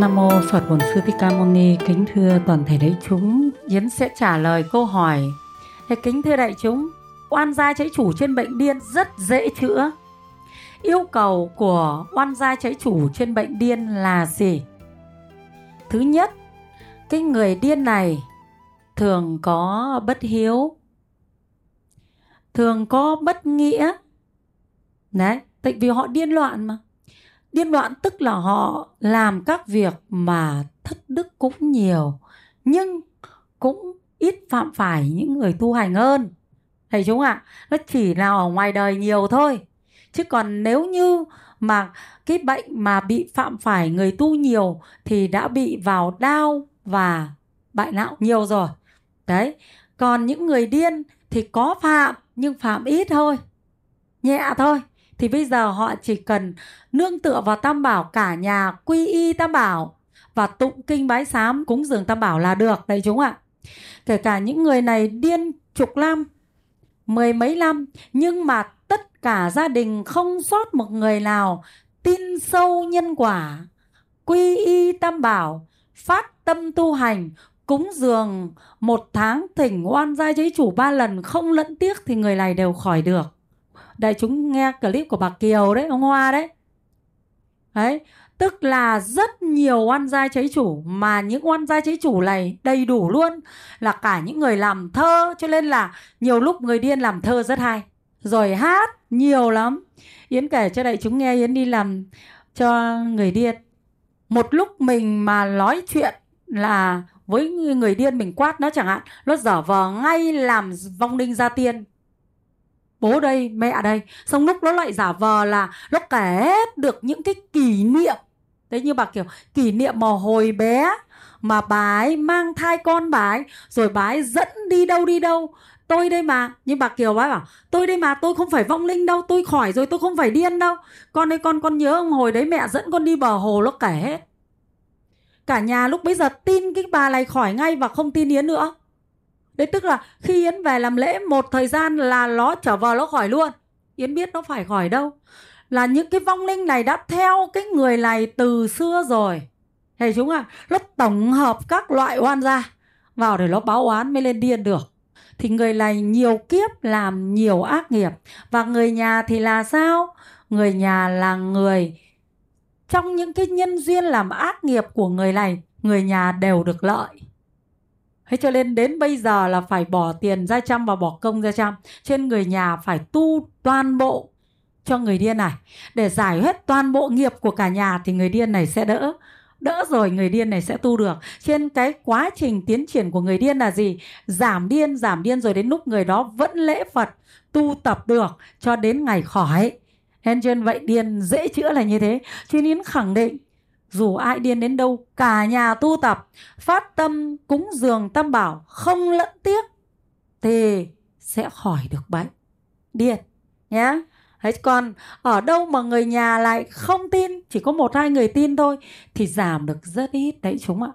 Nam mô Phật Bổn Sư Thích Ca Mâu Ni. Kính thưa toàn thể đại chúng, Yến sẽ trả lời câu hỏi. Thế kính thưa đại chúng, oan gia cháy chủ trên bệnh điên rất dễ chữa. Yêu cầu của oan gia cháy chủ trên bệnh điên là gì? Thứ nhất, cái người điên này thường có bất hiếu, thường có bất nghĩa. Đấy, tại vì họ điên loạn mà điên loạn tức là họ làm các việc mà thất đức cũng nhiều nhưng cũng ít phạm phải những người tu hành hơn. Thầy chúng ạ à, nó chỉ là ở ngoài đời nhiều thôi. Chứ còn nếu như mà cái bệnh mà bị phạm phải người tu nhiều thì đã bị vào đau và bại não nhiều rồi. Đấy còn những người điên thì có phạm nhưng phạm ít thôi nhẹ thôi thì bây giờ họ chỉ cần nương tựa vào tam bảo, cả nhà quy y tam bảo và tụng kinh bái sám, cúng dường tam bảo là được. Đấy chúng ạ. Kể cả những người này điên chục năm mười mấy năm, nhưng mà tất cả gia đình không sót một người nào tin sâu nhân quả. Quy y tam bảo phát tâm tu hành, cúng dường một tháng thỉnh oan gia chế chủ ba lần, không lẫn tiếc thì người này đều khỏi được đại chúng nghe clip của bà Kiều đấy, ông Hoa đấy. Đấy, tức là rất nhiều oan gia cháy chủ, mà những oan gia cháy chủ này đầy đủ luôn, là cả những người làm thơ, cho nên là nhiều lúc người điên làm thơ rất hay. Rồi hát nhiều lắm. Yến kể cho đại chúng nghe, yến đi làm cho người điên. Một lúc mình mà nói chuyện là với người điên mình quát nó chẳng hạn, nó dở vờ ngay làm vong linh gia tiên bố đây, mẹ đây. Xong lúc nó lại giả vờ là nó kể hết được những cái kỷ niệm. Đấy, như bà kiểu, kỷ niệm mà hồi bé mà bà ấy mang thai con bà ấy, rồi bà ấy dẫn đi đâu đi đâu. Tôi đây mà. Nhưng bà kiều bái bảo, tôi đây mà, tôi không phải vong linh đâu, tôi khỏi rồi, tôi không phải điên đâu. Con ơi, con con nhớ ông hồi đấy mẹ dẫn con đi bờ hồ, nó kể hết. Cả nhà lúc bây giờ tin cái bà này khỏi ngay và không tin yến nữa đấy, tức là khi yến về làm lễ, một thời gian là nó trở vào, nó khỏi luôn. Yến biết nó phải khỏi đâu. Là những cái vong linh này đã theo cái người này từ xưa rồi. Thầy chúng à nó tổng hợp các loại oan ra vào để nó báo oán mới lên điên được. Thì người này nhiều kiếp làm nhiều ác nghiệp. Và người nhà thì là sao? Người nhà là người trong những cái nhân duyên làm ác nghiệp của người này, người nhà đều được lợi. Thế cho nên đến bây giờ là phải bỏ tiền ra chăm và bỏ công ra chăm. Trên người nhà phải tu toàn bộ cho người điên này. Để giải hết toàn bộ nghiệp của cả nhà thì người điên này sẽ đỡ. Đỡ rồi người điên này sẽ tu được. Trên cái quá trình tiến triển của người điên là gì? Giảm điên, giảm điên rồi đến lúc người đó vẫn lễ Phật, tu tập được cho đến ngày khỏi. Nên trên vậy điên dễ chữa là như thế. Cho nên khẳng định dù ai điên đến đâu cả nhà tu tập phát tâm cúng dường tam bảo không lẫn tiếc thì sẽ khỏi được bệnh. Điên nhé Đấy, còn ở đâu mà người nhà lại không tin chỉ có một hai người tin thôi thì giảm được rất ít. Đấy chúng ạ.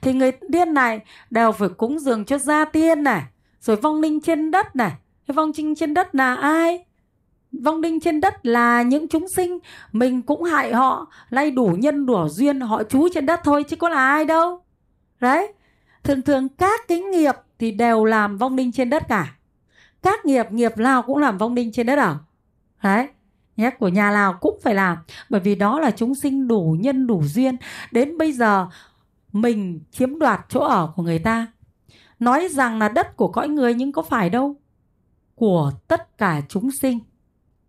Thì người điên này đều phải cúng dường cho gia tiên này rồi vong linh trên đất này. Cái vong linh trên đất là ai? Vong linh trên đất là những chúng sinh. Mình cũng hại họ, lay đủ nhân đủ duyên họ trú trên đất thôi, chứ có là ai đâu. Đấy. Thường thường các cái nghiệp thì đều làm vong linh trên đất cả. Các nghiệp nghiệp nào cũng làm vong linh trên đất ở đấy. Nhé, của nhà nào cũng phải làm. Bởi vì đó là chúng sinh đủ nhân, đủ duyên. Đến bây giờ, mình chiếm đoạt chỗ ở của người ta. Nói rằng là đất của cõi người nhưng có phải đâu? Của tất cả chúng sinh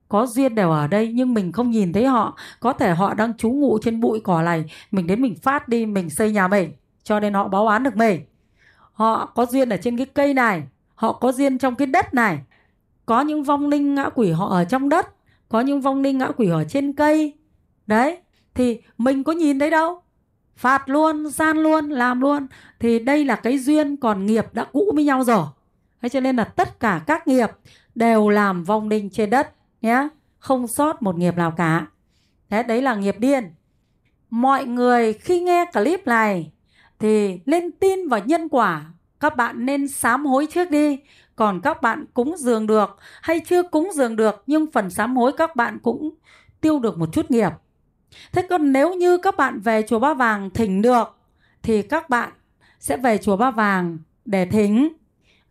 có duyên đều ở đây, nhưng mình không nhìn thấy họ. Có thể họ đang trú ngụ trên bụi cỏ này. Mình đến mình phát đi, mình xây nhà mình. Cho nên họ báo án được mình. Họ có duyên ở trên cái cây này. Họ có duyên trong cái đất này. Có những vong linh ngã quỷ họ ở trong đất. Có những vong linh ngã quỷ ở trên cây. Đấy, thì mình có nhìn thấy đâu. Phạt luôn, san luôn, làm luôn. Thì đây là cái duyên còn nghiệp đã cũ với nhau rồi. Thế cho nên là tất cả các nghiệp đều làm vong linh trên đất nhé không sót một nghiệp nào cả. Thế đấy là nghiệp điên. Mọi người khi nghe clip này thì nên tin vào nhân quả. Các bạn nên sám hối trước đi. Còn các bạn cúng dường được hay chưa cúng dường được, nhưng phần sám hối các bạn cũng tiêu được một chút nghiệp. Thế còn nếu như các bạn về chùa ba vàng thỉnh được, thì các bạn sẽ về chùa ba vàng để thỉnh.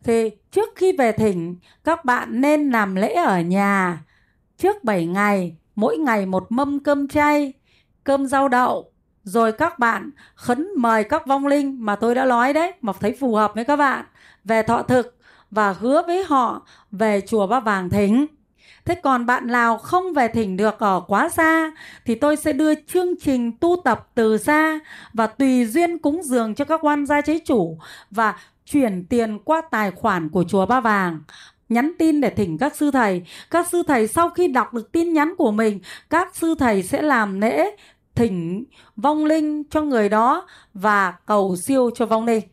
Thì trước khi về thỉnh, các bạn nên làm lễ ở nhà trước 7 ngày, mỗi ngày một mâm cơm chay, cơm rau đậu rồi các bạn khấn mời các vong linh mà tôi đã nói đấy, mà thấy phù hợp với các bạn, về thọ thực và hứa với họ về chùa Ba Vàng thỉnh. Thế còn bạn nào không về thỉnh được ở quá xa, thì tôi sẽ đưa chương trình tu tập từ xa và tùy duyên cúng dường cho các quan gia chế chủ và chuyển tiền qua tài khoản của chùa Ba Vàng nhắn tin để thỉnh các sư thầy. Các sư thầy sau khi đọc được tin nhắn của mình, các sư thầy sẽ làm lễ thỉnh vong linh cho người đó và cầu siêu cho vong linh.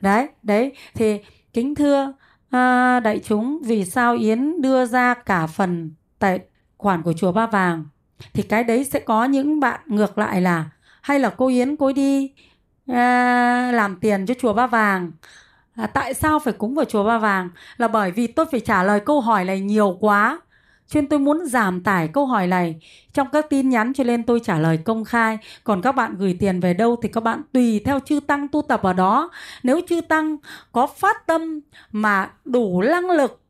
Đấy, đấy thì kính thưa à, đại chúng vì sao Yến đưa ra cả phần tài khoản của chùa Ba Vàng thì cái đấy sẽ có những bạn ngược lại là hay là cô Yến cô đi à, làm tiền cho chùa Ba Vàng là tại sao phải cúng vào chùa Ba Vàng? Là bởi vì tôi phải trả lời câu hỏi này nhiều quá. Cho nên tôi muốn giảm tải câu hỏi này. Trong các tin nhắn cho nên tôi trả lời công khai. Còn các bạn gửi tiền về đâu thì các bạn tùy theo chư tăng tu tập ở đó. Nếu chư tăng có phát tâm mà đủ năng lực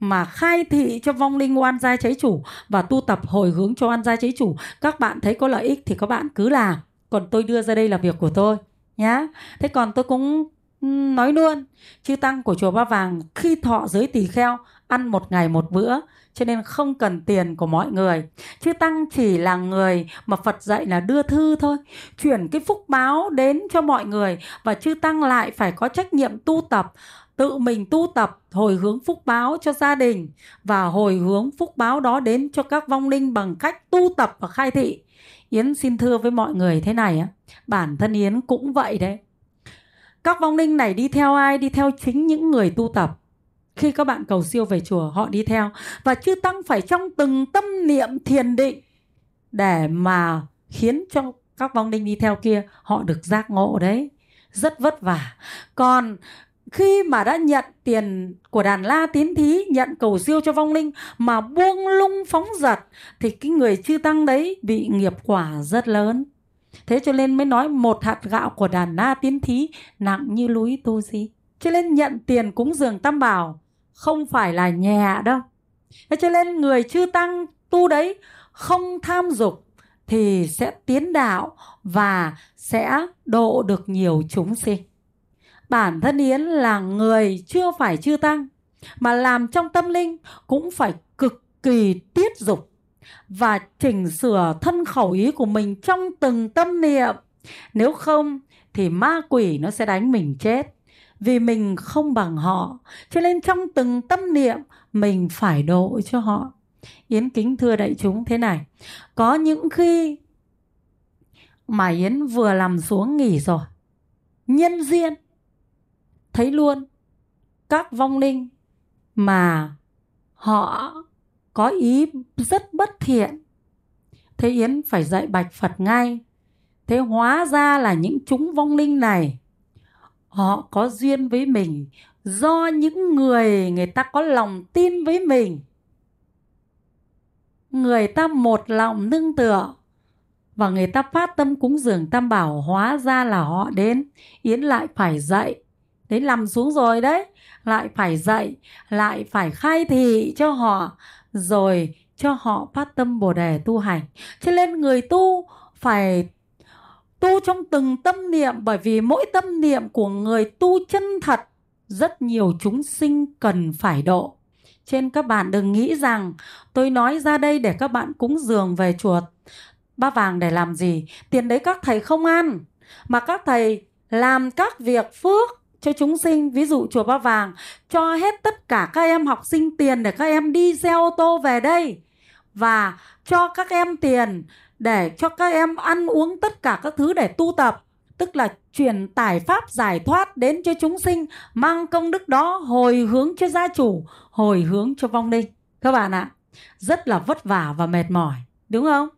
mà khai thị cho vong linh oan gia cháy chủ và tu tập hồi hướng cho oan gia cháy chủ, các bạn thấy có lợi ích thì các bạn cứ làm. Còn tôi đưa ra đây là việc của tôi, nhá. Thế còn tôi cũng nói luôn, chư tăng của chùa ba vàng, khi thọ giới tỳ kheo, ăn một ngày một bữa, cho nên không cần tiền của mọi người. Chư tăng chỉ là người mà phật dạy là đưa thư thôi, chuyển cái phúc báo đến cho mọi người, và chư tăng lại phải có trách nhiệm tu tập, tự mình tu tập, hồi hướng phúc báo cho gia đình, và hồi hướng phúc báo đó đến cho các vong linh bằng cách tu tập và khai thị. Yến xin thưa với mọi người thế này á, bản thân yến cũng vậy đấy các vong linh này đi theo ai? Đi theo chính những người tu tập. Khi các bạn cầu siêu về chùa, họ đi theo. Và chư tăng phải trong từng tâm niệm thiền định để mà khiến cho các vong linh đi theo kia, họ được giác ngộ đấy. Rất vất vả. Còn khi mà đã nhận tiền của đàn la tiến thí, nhận cầu siêu cho vong linh mà buông lung phóng giật thì cái người chư tăng đấy bị nghiệp quả rất lớn thế cho nên mới nói một hạt gạo của đàn na tiến thí, nặng như núi tu di cho nên nhận tiền cúng dường tam bảo không phải là nhẹ đâu. Thế cho nên người chư tăng tu đấy không tham dục thì sẽ tiến đạo và sẽ độ được nhiều chúng sinh. Bản thân yến là người chưa phải chư tăng, mà làm trong tâm linh cũng phải cực kỳ tiết dục và chỉnh sửa thân khẩu ý của mình trong từng tâm niệm. Nếu không, thì ma quỷ nó sẽ đánh mình chết. Vì mình không bằng họ, cho nên trong từng tâm niệm, mình phải độ cho họ. Yến kính thưa đại chúng thế này, có những khi mà yến vừa làm xuống nghỉ rồi, nhân duyên, thấy luôn các vong linh mà họ có ý rất bất thiện. Thế yến phải dạy bạch phật ngay. Thế hóa ra là những chúng vong linh này, họ có duyên với mình do những người người ta có lòng tin với mình. Người ta một lòng nương tựa và người ta phát tâm cúng dường tam bảo hóa ra là họ đến. Yến lại phải dạy. Đấy, nằm xuống rồi đấy. Lại phải dạy, lại phải khai thị cho họ rồi cho họ phát tâm bồ đề tu hành. Cho nên người tu phải tu trong từng tâm niệm, bởi vì mỗi tâm niệm của người tu chân thật, rất nhiều chúng sinh cần phải độ. Trên các bạn đừng nghĩ rằng tôi nói ra đây để các bạn cúng dường về chùa ba vàng để làm gì. Tiền đấy các thầy không ăn, mà các thầy làm các việc phước cho chúng sinh, ví dụ chùa ba vàng, cho hết tất cả các em học sinh tiền để các em đi xe ô tô về đây. Và cho các em tiền để cho các em ăn uống tất cả các thứ để tu tập, tức là truyền tải pháp giải thoát đến cho chúng sinh, mang công đức đó hồi hướng cho gia chủ, hồi hướng cho vong linh. Các bạn ạ, rất là vất vả và mệt mỏi, đúng không?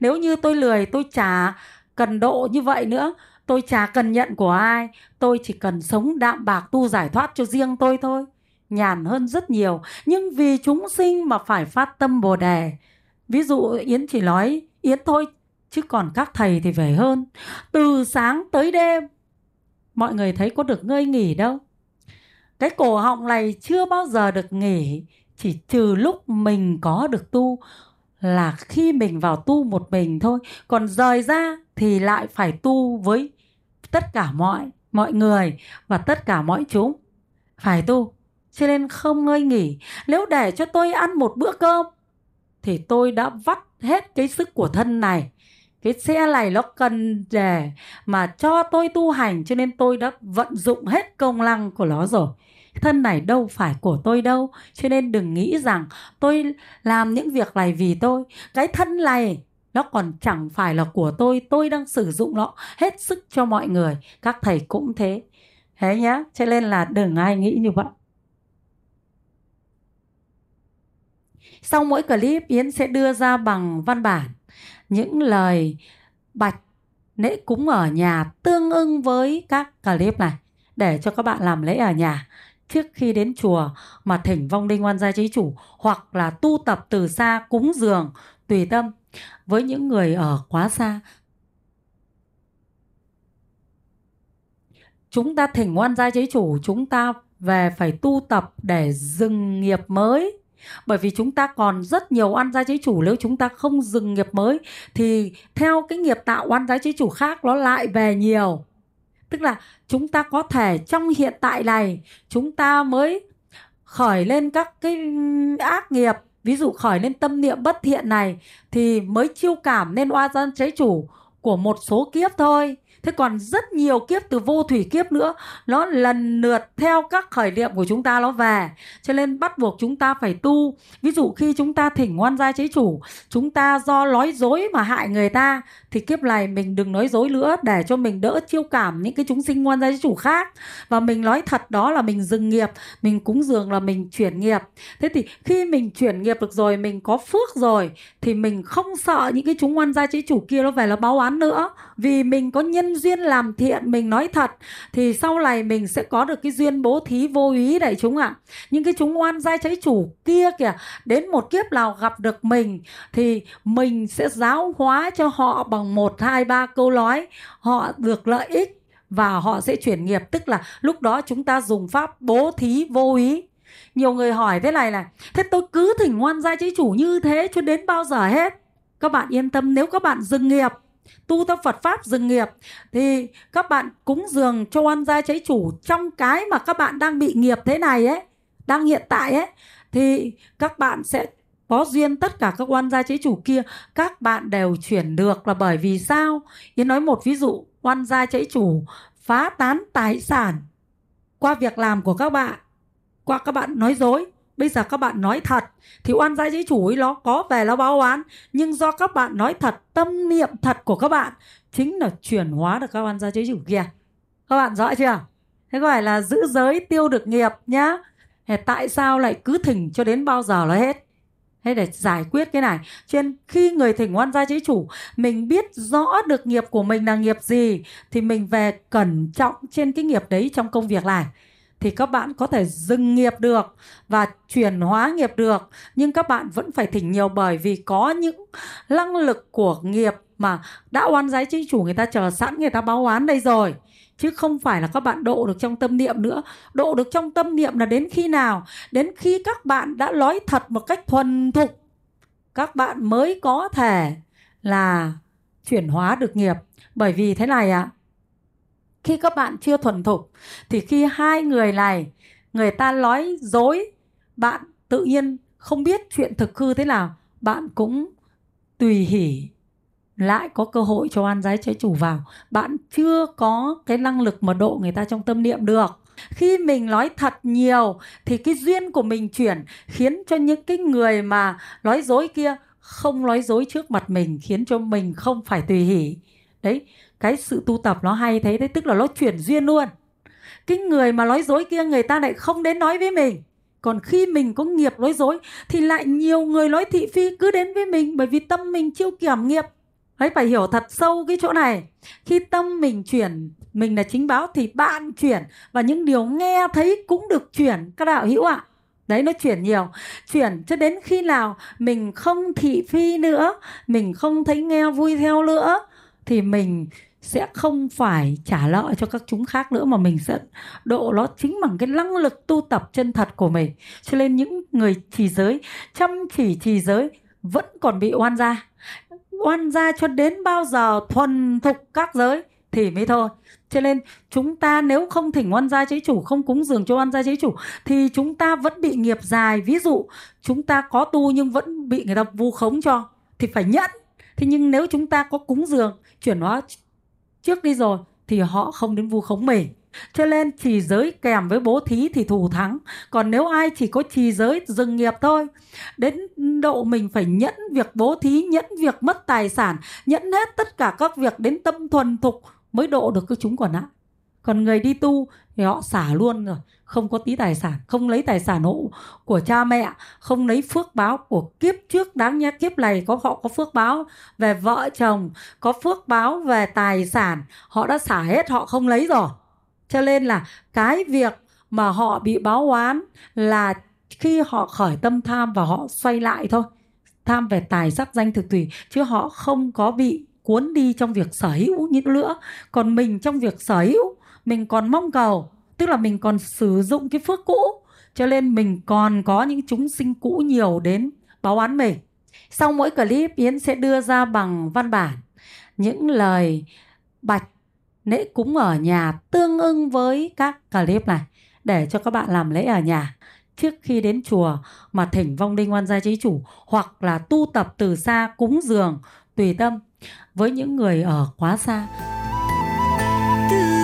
Nếu như tôi lười, tôi chả cần độ như vậy nữa tôi chả cần nhận của ai. Tôi chỉ cần sống đạm bạc tu giải thoát cho riêng tôi thôi. Nhàn hơn rất nhiều. Nhưng vì chúng sinh mà phải phát tâm bồ đề. Ví dụ, yến chỉ nói, Yến thôi, chứ còn các thầy thì phải hơn. Từ sáng tới đêm, mọi người thấy có được ngơi nghỉ đâu. Cái cổ họng này chưa bao giờ được nghỉ, chỉ trừ lúc mình có được tu, là khi mình vào tu một mình thôi. Còn rời ra thì lại phải tu với tất cả mọi mọi người và tất cả mọi chúng. Phải tu, cho nên không ngơi nghỉ. Nếu để cho tôi ăn một bữa cơm, thì tôi đã vắt hết cái sức của thân này. Cái xe này nó cần để mà cho tôi tu hành, cho nên tôi đã vận dụng hết công năng của nó rồi. Thân này đâu phải của tôi đâu, cho nên đừng nghĩ rằng tôi làm những việc này vì tôi. Cái thân này nó còn chẳng phải là của tôi tôi đang sử dụng nó hết sức cho mọi người. Các thầy cũng thế. Thế nhá, cho nên là đừng ai nghĩ như vậy. Sau mỗi clip, yến sẽ đưa ra bằng văn bản. Những lời bạch lễ cúng ở nhà tương ưng với các clip này. Để cho các bạn làm lễ ở nhà. Trước khi đến chùa mà thỉnh vong linh oan gia trí chủ hoặc là tu tập từ xa cúng dường, tùy tâm với những người ở quá xa. Chúng ta thỉnh oan gia chế chủ, chúng ta về phải tu tập để dừng nghiệp mới. Bởi vì chúng ta còn rất nhiều oan gia chế chủ, nếu chúng ta không dừng nghiệp mới thì theo cái nghiệp tạo oan gia chế chủ khác nó lại về nhiều. Tức là chúng ta có thể trong hiện tại này, chúng ta mới khởi lên các cái ác nghiệp ví dụ khởi lên tâm niệm bất thiện này thì mới chiêu cảm nên oan dân chế chủ của một số kiếp thôi thế còn rất nhiều kiếp từ vô thủy kiếp nữa, nó lần lượt theo các khởi niệm của chúng ta nó về. Cho nên bắt buộc chúng ta phải tu. Ví dụ khi chúng ta thỉnh ngoan gia chế chủ, chúng ta do nói dối mà hại người ta, thì kiếp này mình đừng nói dối nữa, để cho mình đỡ chiêu cảm những cái chúng sinh ngoan gia chế chủ khác. Và mình nói thật đó là mình dừng nghiệp, mình cúng dường là mình chuyển nghiệp. Thế thì khi mình chuyển nghiệp được rồi, mình có phước rồi, thì mình không sợ những cái chúng ngoan gia chế chủ kia nó về là báo án nữa. Vì mình có nhân duyên làm thiện, mình nói thật, thì sau này mình sẽ có được cái duyên bố thí vô ý đại chúng ạ. À. những cái chúng oan gia cháy chủ kia kìa, đến một kiếp nào gặp được mình, thì mình sẽ giáo hóa cho họ bằng một, hai, ba câu nói. Họ được lợi ích và họ sẽ chuyển nghiệp. Tức là lúc đó chúng ta dùng pháp bố thí vô ý. Nhiều người hỏi thế này là, thế tôi cứ thỉnh ngoan gia chế chủ như thế cho đến bao giờ hết? Các bạn yên tâm, nếu các bạn dừng nghiệp tu theo Phật pháp dừng nghiệp, thì các bạn cúng dường cho oan gia cháy chủ trong cái mà các bạn đang bị nghiệp thế này ấy, đang hiện tại ấy, thì các bạn sẽ có duyên tất cả các oan gia chế chủ kia. Các bạn đều chuyển được là bởi vì sao? Yến nói một ví dụ, oan gia chế chủ phá tán tài sản qua việc làm của các bạn, qua các bạn nói dối bây giờ các bạn nói thật, thì oan gia chế chủ ấy nó có về nó báo oán, nhưng do các bạn nói thật, tâm niệm thật của các bạn, chính là chuyển hóa được các oan gia chế chủ kia các bạn rõ chưa? Thế gọi là giữ giới tiêu được nghiệp nhá? Thế tại sao lại cứ thỉnh cho đến bao giờ là hết? Thế để giải quyết cái này. Cho nên khi người thỉnh oan gia chế chủ, mình biết rõ được nghiệp của mình là nghiệp gì, thì mình về cẩn trọng trên cái nghiệp đấy trong công việc này thì các bạn có thể dừng nghiệp được và chuyển hóa nghiệp được. Nhưng các bạn vẫn phải thỉnh nhiều bởi vì có những năng lực của nghiệp mà đã oan giấy chính chủ người ta chờ sẵn người ta báo oán đây rồi. Chứ không phải là các bạn độ được trong tâm niệm nữa. Độ được trong tâm niệm là đến khi nào? Đến khi các bạn đã nói thật một cách thuần thục các bạn mới có thể là chuyển hóa được nghiệp. Bởi vì thế này ạ à, khi các bạn chưa thuần thục, thì khi hai người này, người ta nói dối, bạn tự nhiên không biết chuyện thực hư thế nào, bạn cũng tùy hỉ lại có cơ hội cho an giái trái chủ vào. Bạn chưa có cái năng lực mà độ người ta trong tâm niệm được. Khi mình nói thật nhiều, thì cái duyên của mình chuyển, khiến cho những cái người mà nói dối kia không nói dối trước mặt mình, khiến cho mình không phải tùy hỉ. Đấy cái sự tu tập nó hay thế đấy, tức là nó chuyển duyên luôn. Cái người mà nói dối kia, người ta lại không đến nói với mình. Còn khi mình có nghiệp nói dối, thì lại nhiều người nói thị phi cứ đến với mình, bởi vì tâm mình chiêu kiểm nghiệp ấy phải hiểu thật sâu cái chỗ này. Khi tâm mình chuyển, mình là chính báo, thì bạn chuyển. Và những điều nghe thấy cũng được chuyển, các đạo hữu ạ. À. đấy, nó chuyển nhiều. Chuyển cho đến khi nào mình không thị phi nữa, mình không thấy nghe vui theo nữa thì mình sẽ không phải trả lợi cho các chúng khác nữa, mà mình sẽ độ nó chính bằng cái năng lực tu tập chân thật của mình. Cho nên những người trì giới, chăm chỉ trì giới vẫn còn bị oan gia. Oan gia cho đến bao giờ thuần thục các giới thì mới thôi. Cho nên chúng ta nếu không thỉnh oan gia chế chủ, không cúng dường cho oan gia chế chủ, thì chúng ta vẫn bị nghiệp dài. Ví dụ, chúng ta có tu nhưng vẫn bị người ta vu khống cho, thì phải nhận thế nhưng nếu chúng ta có cúng dường, chuyển hóa trước đi rồi, thì họ không đến vu khống mình. Cho nên trì giới kèm với bố thí thì thù thắng. Còn nếu ai chỉ có trì giới dừng nghiệp thôi, đến độ mình phải nhẫn việc bố thí, nhẫn việc mất tài sản, nhẫn hết tất cả các việc đến tâm thuần thục mới độ được cái chúng còn ạ còn người đi tu thì họ xả luôn rồi không có tí tài sản, không lấy tài sản hộ của cha mẹ, không lấy phước báo của kiếp trước đáng nhẽ kiếp này có họ có phước báo về vợ chồng, có phước báo về tài sản. Họ đã xả hết, họ không lấy rồi. Cho nên là cái việc mà họ bị báo oán là khi họ khởi tâm tham và họ xoay lại thôi. Tham về tài sắc danh thực tùy, chứ họ không có bị cuốn đi trong việc sở hữu như nữa còn mình trong việc sở hữu, mình còn mong cầu tức là mình còn sử dụng cái phước cũ, cho nên mình còn có những chúng sinh cũ nhiều đến báo án mình. Sau mỗi clip, yến sẽ đưa ra bằng văn bản, những lời bạch lễ cúng ở nhà tương ưng với các clip này, để cho các bạn làm lễ ở nhà. Trước khi đến chùa mà thỉnh vong linh oan gia chế chủ, hoặc là tu tập từ xa cúng dường tùy tâm với những người ở quá xa. Từ